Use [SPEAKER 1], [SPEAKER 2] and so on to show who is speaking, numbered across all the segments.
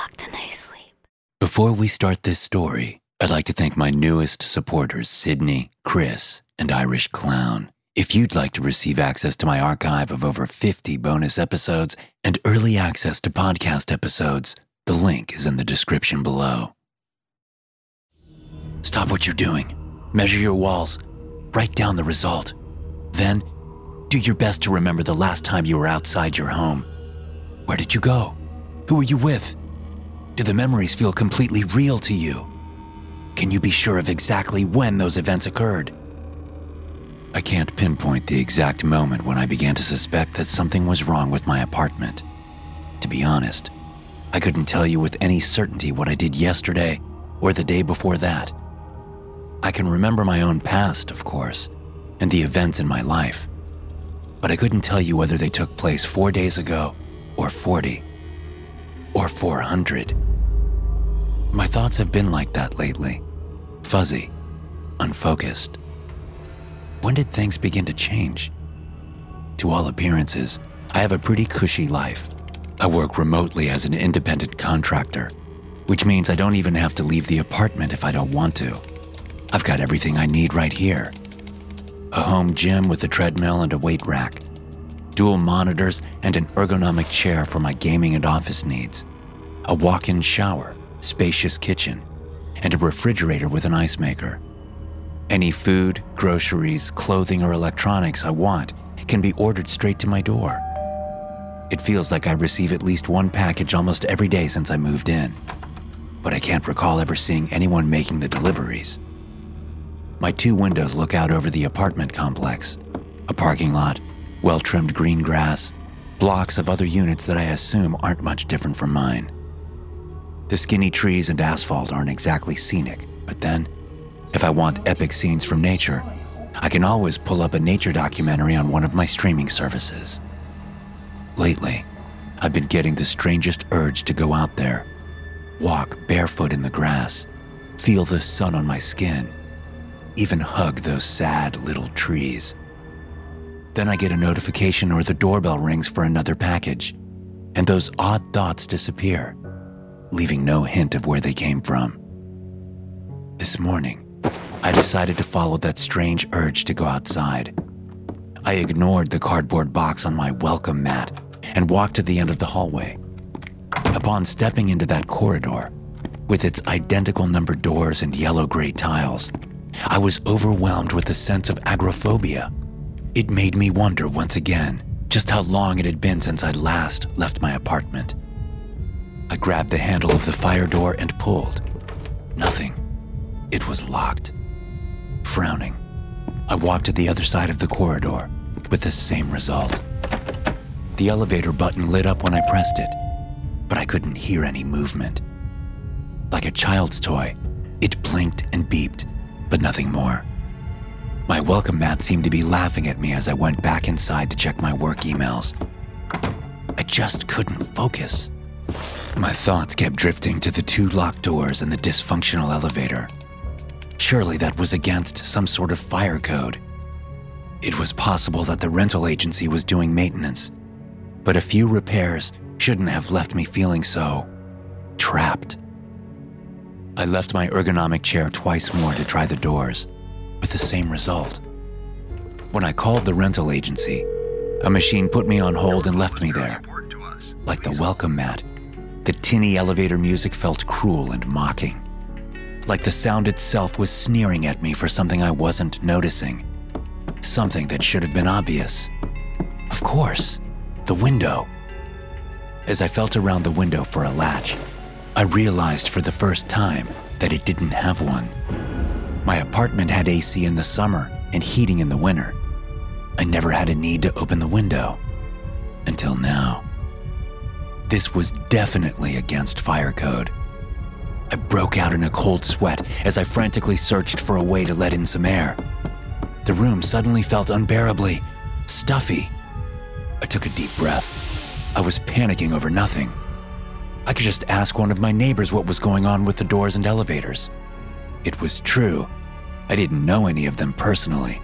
[SPEAKER 1] To Sleep.
[SPEAKER 2] Before we start this story, I'd like to thank my newest supporters, Sydney, Chris, and Irish Clown. If you'd like to receive access to my archive of over 50 bonus episodes and early access to podcast episodes, the link is in the description below. Stop what you're doing. Measure your walls. Write down the result. Then, do your best to remember the last time you were outside your home. Where did you go? Who were you with? Do the memories feel completely real to you? Can you be sure of exactly when those events occurred? I can't pinpoint the exact moment when I began to suspect that something was wrong with my apartment. To be honest, I couldn't tell you with any certainty what I did yesterday or the day before that. I can remember my own past, of course, and the events in my life, but I couldn't tell you whether they took place four days ago, or 40, or 400. My thoughts have been like that lately fuzzy, unfocused. When did things begin to change? To all appearances, I have a pretty cushy life. I work remotely as an independent contractor, which means I don't even have to leave the apartment if I don't want to. I've got everything I need right here a home gym with a treadmill and a weight rack, dual monitors, and an ergonomic chair for my gaming and office needs, a walk in shower, spacious kitchen, and a refrigerator with an ice maker. Any food, groceries, clothing, or electronics I want can be ordered straight to my door. It feels like I receive at least one package almost every day since I moved in, but I can't recall ever seeing anyone making the deliveries. My two windows look out over the apartment complex a parking lot, well trimmed green grass, blocks of other units that I assume aren't much different from mine. The skinny trees and asphalt aren't exactly scenic, but then, if I want epic scenes from nature, I can always pull up a nature documentary on one of my streaming services. Lately, I've been getting the strangest urge to go out there, walk barefoot in the grass, feel the sun on my skin, even hug those sad little trees. Then I get a notification or the doorbell rings for another package, and those odd thoughts disappear leaving no hint of where they came from. This morning, I decided to follow that strange urge to go outside. I ignored the cardboard box on my welcome mat and walked to the end of the hallway. Upon stepping into that corridor, with its identical numbered doors and yellow gray tiles, I was overwhelmed with a sense of agoraphobia. It made me wonder once again just how long it had been since I'd last left my apartment. I grabbed the handle of the fire door and pulled. Nothing. It was locked. Frowning, I walked to the other side of the corridor with the same result. The elevator button lit up when I pressed it, but I couldn't hear any movement. Like a child's toy, it blinked and beeped, but nothing more. My welcome mat seemed to be laughing at me as I went back inside to check my work emails. I just couldn't focus. My thoughts kept drifting to the two locked doors and the dysfunctional elevator. Surely that was against some sort of fire code. It was possible that the rental agency was doing maintenance, but a few repairs shouldn't have left me feeling so trapped. I left my ergonomic chair twice more to try the doors, with the same result. When I called the rental agency, a machine put me on hold and left me there, like the welcome mat The tinny elevator music felt cruel and mocking. Like the sound itself was sneering at me for something I wasn't noticing. Something that should have been obvious. Of course, the window. As I felt around the window for a latch, I realized for the first time that it didn't have one. My apartment had AC in the summer and heating in the winter. I never had a need to open the window. Until now. This was definitely against fire code. I broke out in a cold sweat as I frantically searched for a way to let in some air. The room suddenly felt unbearably stuffy. I took a deep breath. I was panicking over nothing. I could just ask one of my neighbors what was going on with the doors and elevators. It was true. I didn't know any of them personally,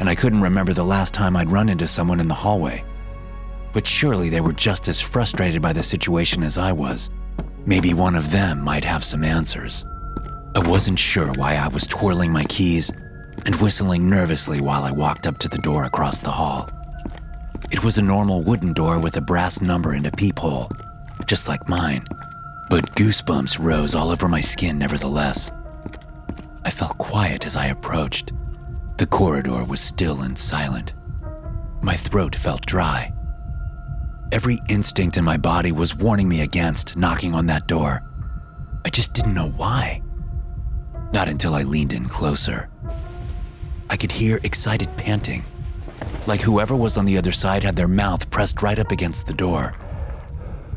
[SPEAKER 2] and I couldn't remember the last time I'd run into someone in the hallway. But surely they were just as frustrated by the situation as I was. Maybe one of them might have some answers. I wasn't sure why I was twirling my keys and whistling nervously while I walked up to the door across the hall. It was a normal wooden door with a brass number and a peephole, just like mine, but goosebumps rose all over my skin nevertheless. I felt quiet as I approached. The corridor was still and silent. My throat felt dry. Every instinct in my body was warning me against knocking on that door. I just didn't know why. Not until I leaned in closer. I could hear excited panting, like whoever was on the other side had their mouth pressed right up against the door.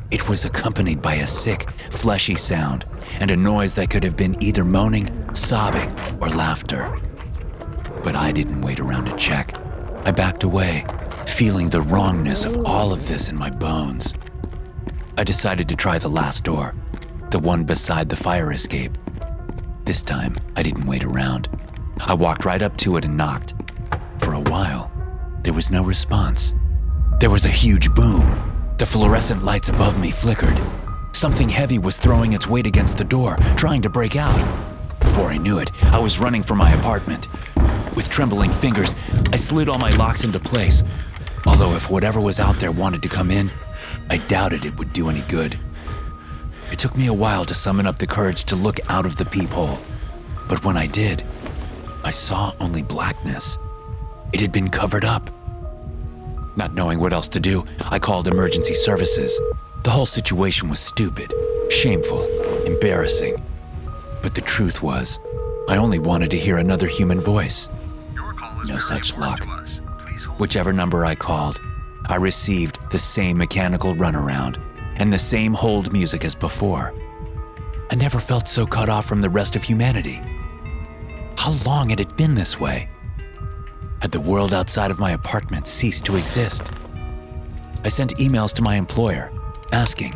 [SPEAKER 2] It was accompanied by a sick, fleshy sound and a noise that could have been either moaning, sobbing, or laughter. But I didn't wait around to check. I backed away, feeling the wrongness of all of this in my bones. I decided to try the last door, the one beside the fire escape. This time, I didn't wait around. I walked right up to it and knocked. For a while, there was no response. There was a huge boom. The fluorescent lights above me flickered. Something heavy was throwing its weight against the door, trying to break out. Before I knew it, I was running for my apartment. With trembling fingers, I slid all my locks into place. Although, if whatever was out there wanted to come in, I doubted it would do any good. It took me a while to summon up the courage to look out of the peephole. But when I did, I saw only blackness. It had been covered up. Not knowing what else to do, I called emergency services. The whole situation was stupid, shameful, embarrassing. But the truth was, I only wanted to hear another human voice. No such luck. Whichever number I called, I received the same mechanical runaround and the same hold music as before. I never felt so cut off from the rest of humanity. How long had it been this way? Had the world outside of my apartment ceased to exist? I sent emails to my employer, asking,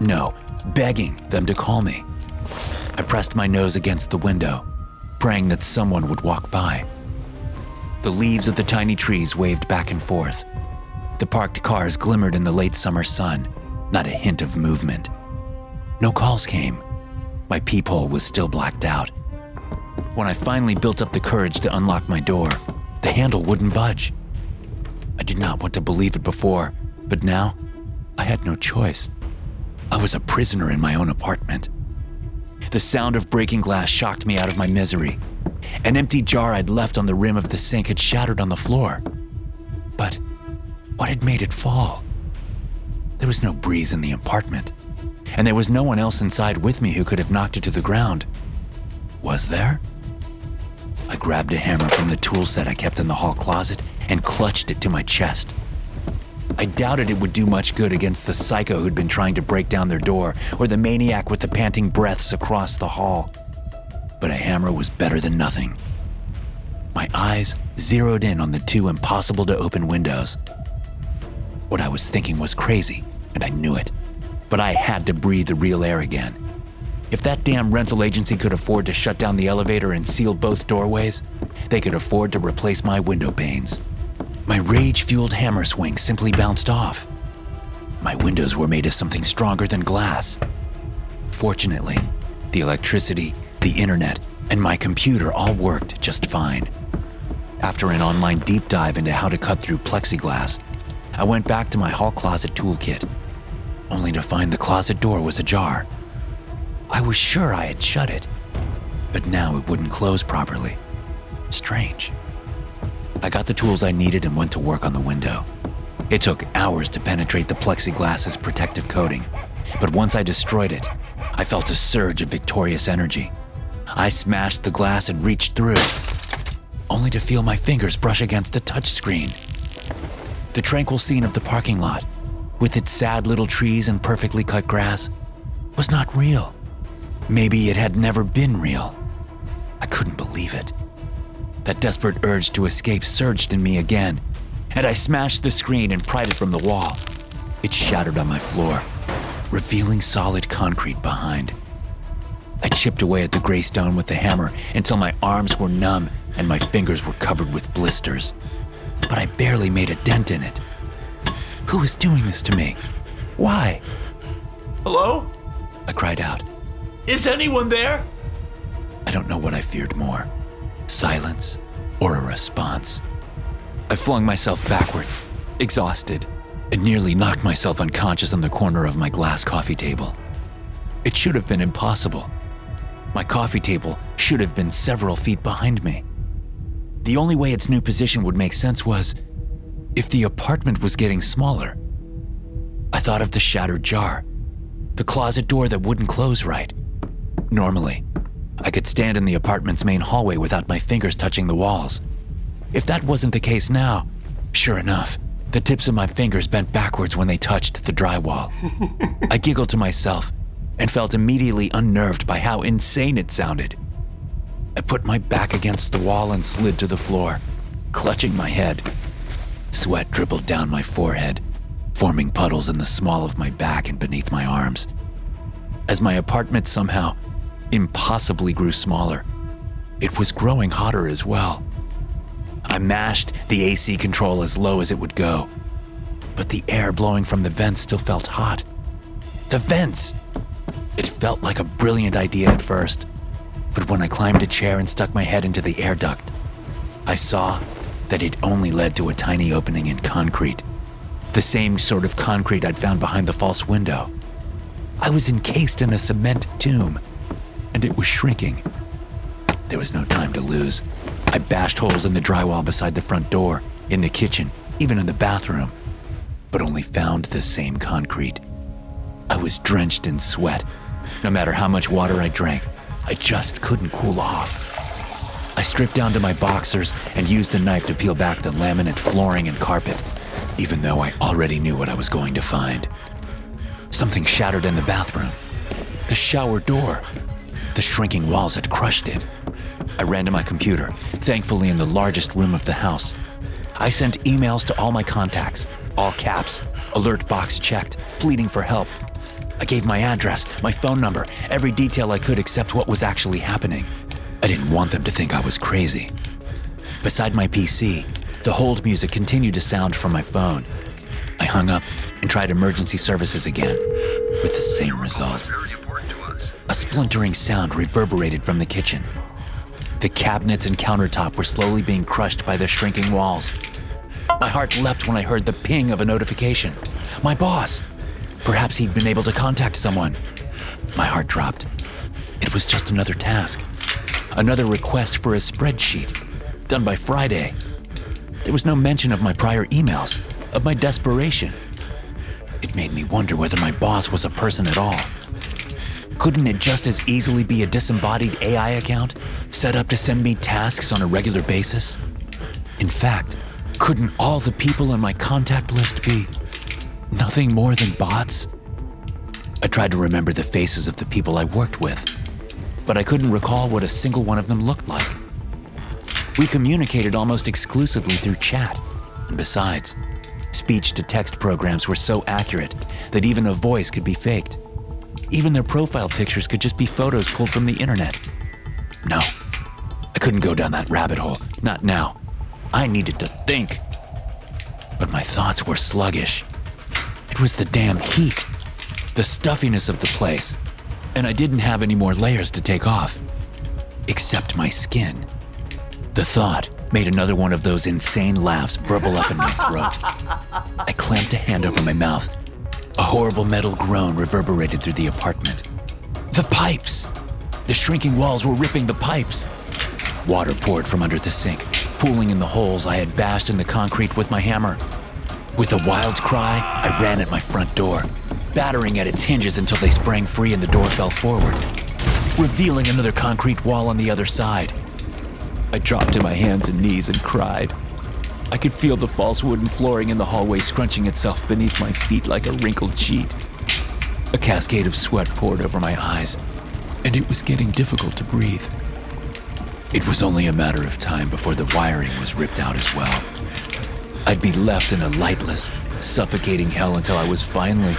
[SPEAKER 2] no, begging them to call me. I pressed my nose against the window, praying that someone would walk by. The leaves of the tiny trees waved back and forth. The parked cars glimmered in the late summer sun, not a hint of movement. No calls came. My peephole was still blacked out. When I finally built up the courage to unlock my door, the handle wouldn't budge. I did not want to believe it before, but now I had no choice. I was a prisoner in my own apartment. The sound of breaking glass shocked me out of my misery. An empty jar I'd left on the rim of the sink had shattered on the floor. But what had made it fall? There was no breeze in the apartment, and there was no one else inside with me who could have knocked it to the ground. Was there? I grabbed a hammer from the tool set I kept in the hall closet and clutched it to my chest. I doubted it would do much good against the psycho who'd been trying to break down their door or the maniac with the panting breaths across the hall. But a hammer was better than nothing. My eyes zeroed in on the two impossible to open windows. What I was thinking was crazy, and I knew it. But I had to breathe the real air again. If that damn rental agency could afford to shut down the elevator and seal both doorways, they could afford to replace my window panes. My rage fueled hammer swing simply bounced off. My windows were made of something stronger than glass. Fortunately, the electricity, the internet, and my computer all worked just fine. After an online deep dive into how to cut through plexiglass, I went back to my hall closet toolkit. only to find the closet door was ajar. I was sure I had shut it, but now it wouldn't close properly. Strange. I got the tools I needed and went to work on the window. It took hours to penetrate the plexiglass's protective coating, but once I destroyed it, I felt a surge of victorious energy. I smashed the glass and reached through, only to feel my fingers brush against a touchscreen. The tranquil scene of the parking lot, with its sad little trees and perfectly cut grass, was not real. Maybe it had never been real. I couldn't believe it. That desperate urge to escape surged in me again, and I smashed the screen and pried it from the wall. It shattered on my floor, revealing solid concrete behind. I chipped away at the gray stone with the hammer until my arms were numb and my fingers were covered with blisters. But I barely made a dent in it. Who was doing this to me? Why?
[SPEAKER 1] Hello?
[SPEAKER 2] I cried out.
[SPEAKER 1] Is anyone there?
[SPEAKER 2] I don't know what I feared more silence or a response. I flung myself backwards, exhausted, and nearly knocked myself unconscious on the corner of my glass coffee table. It should have been impossible. My coffee table should have been several feet behind me. The only way its new position would make sense was if the apartment was getting smaller. I thought of the shattered jar, the closet door that wouldn't close right. Normally, I could stand in the apartment's main hallway without my fingers touching the walls. If that wasn't the case now, sure enough, the tips of my fingers bent backwards when they touched the drywall. I giggled to myself and felt immediately unnerved by how insane it sounded. I put my back against the wall and slid to the floor, clutching my head. Sweat dribbled down my forehead, forming puddles in the small of my back and beneath my arms. As my apartment somehow impossibly grew smaller, it was growing hotter as well. I mashed the AC control as low as it would go, but the air blowing from the vents still felt hot. The vents! It felt like a brilliant idea at first, but when I climbed a chair and stuck my head into the air duct, I saw that it only led to a tiny opening in concrete, the same sort of concrete I'd found behind the false window. I was encased in a cement tomb, and it was shrinking. There was no time to lose. I bashed holes in the drywall beside the front door, in the kitchen, even in the bathroom, but only found the same concrete. I was drenched in sweat. No matter how much water I drank, I just couldn't cool off. I stripped down to my boxers and used a knife to peel back the laminate flooring and carpet, even though I already knew what I was going to find. Something shattered in the bathroom. The shower door. The shrinking walls had crushed it. I ran to my computer, thankfully in the largest room of the house. I sent emails to all my contacts, all caps, alert box checked, pleading for help. I gave my address, my phone number, every detail I could except what was actually happening. I didn't want them to think I was crazy. Beside my PC, the hold music continued to sound from my phone. I hung up and tried emergency services again, with the same result. A splintering sound reverberated from the kitchen. The cabinets and countertop were slowly being crushed by the shrinking walls. My heart leapt when I heard the ping of a notification. My boss! Perhaps he'd been able to contact someone. My heart dropped. It was just another task. Another request for a spreadsheet, done by Friday. There was no mention of my prior emails, of my desperation. It made me wonder whether my boss was a person at all. Couldn't it just as easily be a disembodied AI account set up to send me tasks on a regular basis? In fact, couldn't all the people on my contact list be nothing more than bots? I tried to remember the faces of the people I worked with, but I couldn't recall what a single one of them looked like. We communicated almost exclusively through chat, and besides, speech to text programs were so accurate that even a voice could be faked. Even their profile pictures could just be photos pulled from the internet. No, I couldn't go down that rabbit hole, not now. I needed to think. But my thoughts were sluggish. It was the damn heat, the stuffiness of the place, and I didn't have any more layers to take off, except my skin. The thought made another one of those insane laughs burble up in my throat. I clamped a hand over my mouth A horrible metal groan reverberated through the apartment. The pipes! The shrinking walls were ripping the pipes. Water poured from under the sink, pooling in the holes I had bashed in the concrete with my hammer. With a wild cry, I ran at my front door, battering at its hinges until they sprang free and the door fell forward, revealing another concrete wall on the other side. I dropped to my hands and knees and cried. I could feel the false wooden flooring in the hallway scrunching itself beneath my feet like a wrinkled sheet. A cascade of sweat poured over my eyes, and it was getting difficult to breathe. It was only a matter of time before the wiring was ripped out as well. I'd be left in a lightless, suffocating hell until I was finally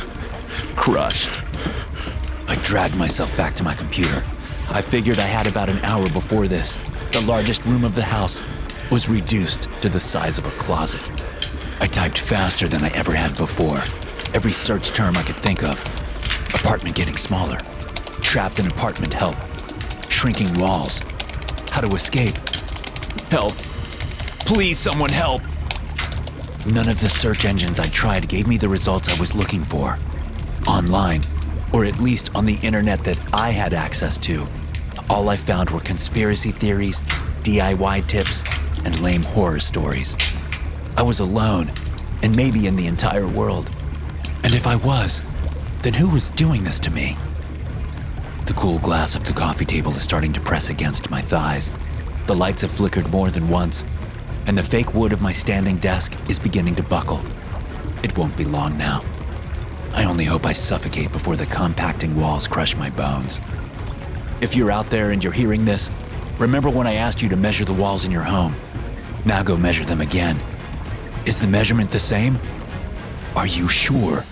[SPEAKER 2] crushed. I dragged myself back to my computer. I figured I had about an hour before this. The largest room of the house was reduced to the size of a closet. I typed faster than I ever had before. Every search term I could think of apartment getting smaller, trapped in apartment help, shrinking walls, how to escape. Help. Please, someone help. None of the search engines I tried gave me the results I was looking for. Online, or at least on the internet that I had access to, all I found were conspiracy theories, DIY tips, and lame horror stories. I was alone, and maybe in the entire world. And if I was, then who was doing this to me? The cool glass of the coffee table is starting to press against my thighs. The lights have flickered more than once, and the fake wood of my standing desk is beginning to buckle. It won't be long now. I only hope I suffocate before the compacting walls crush my bones. If you're out there and you're hearing this, remember when I asked you to measure the walls in your home. Now go measure them again. Is the measurement the same? Are you sure?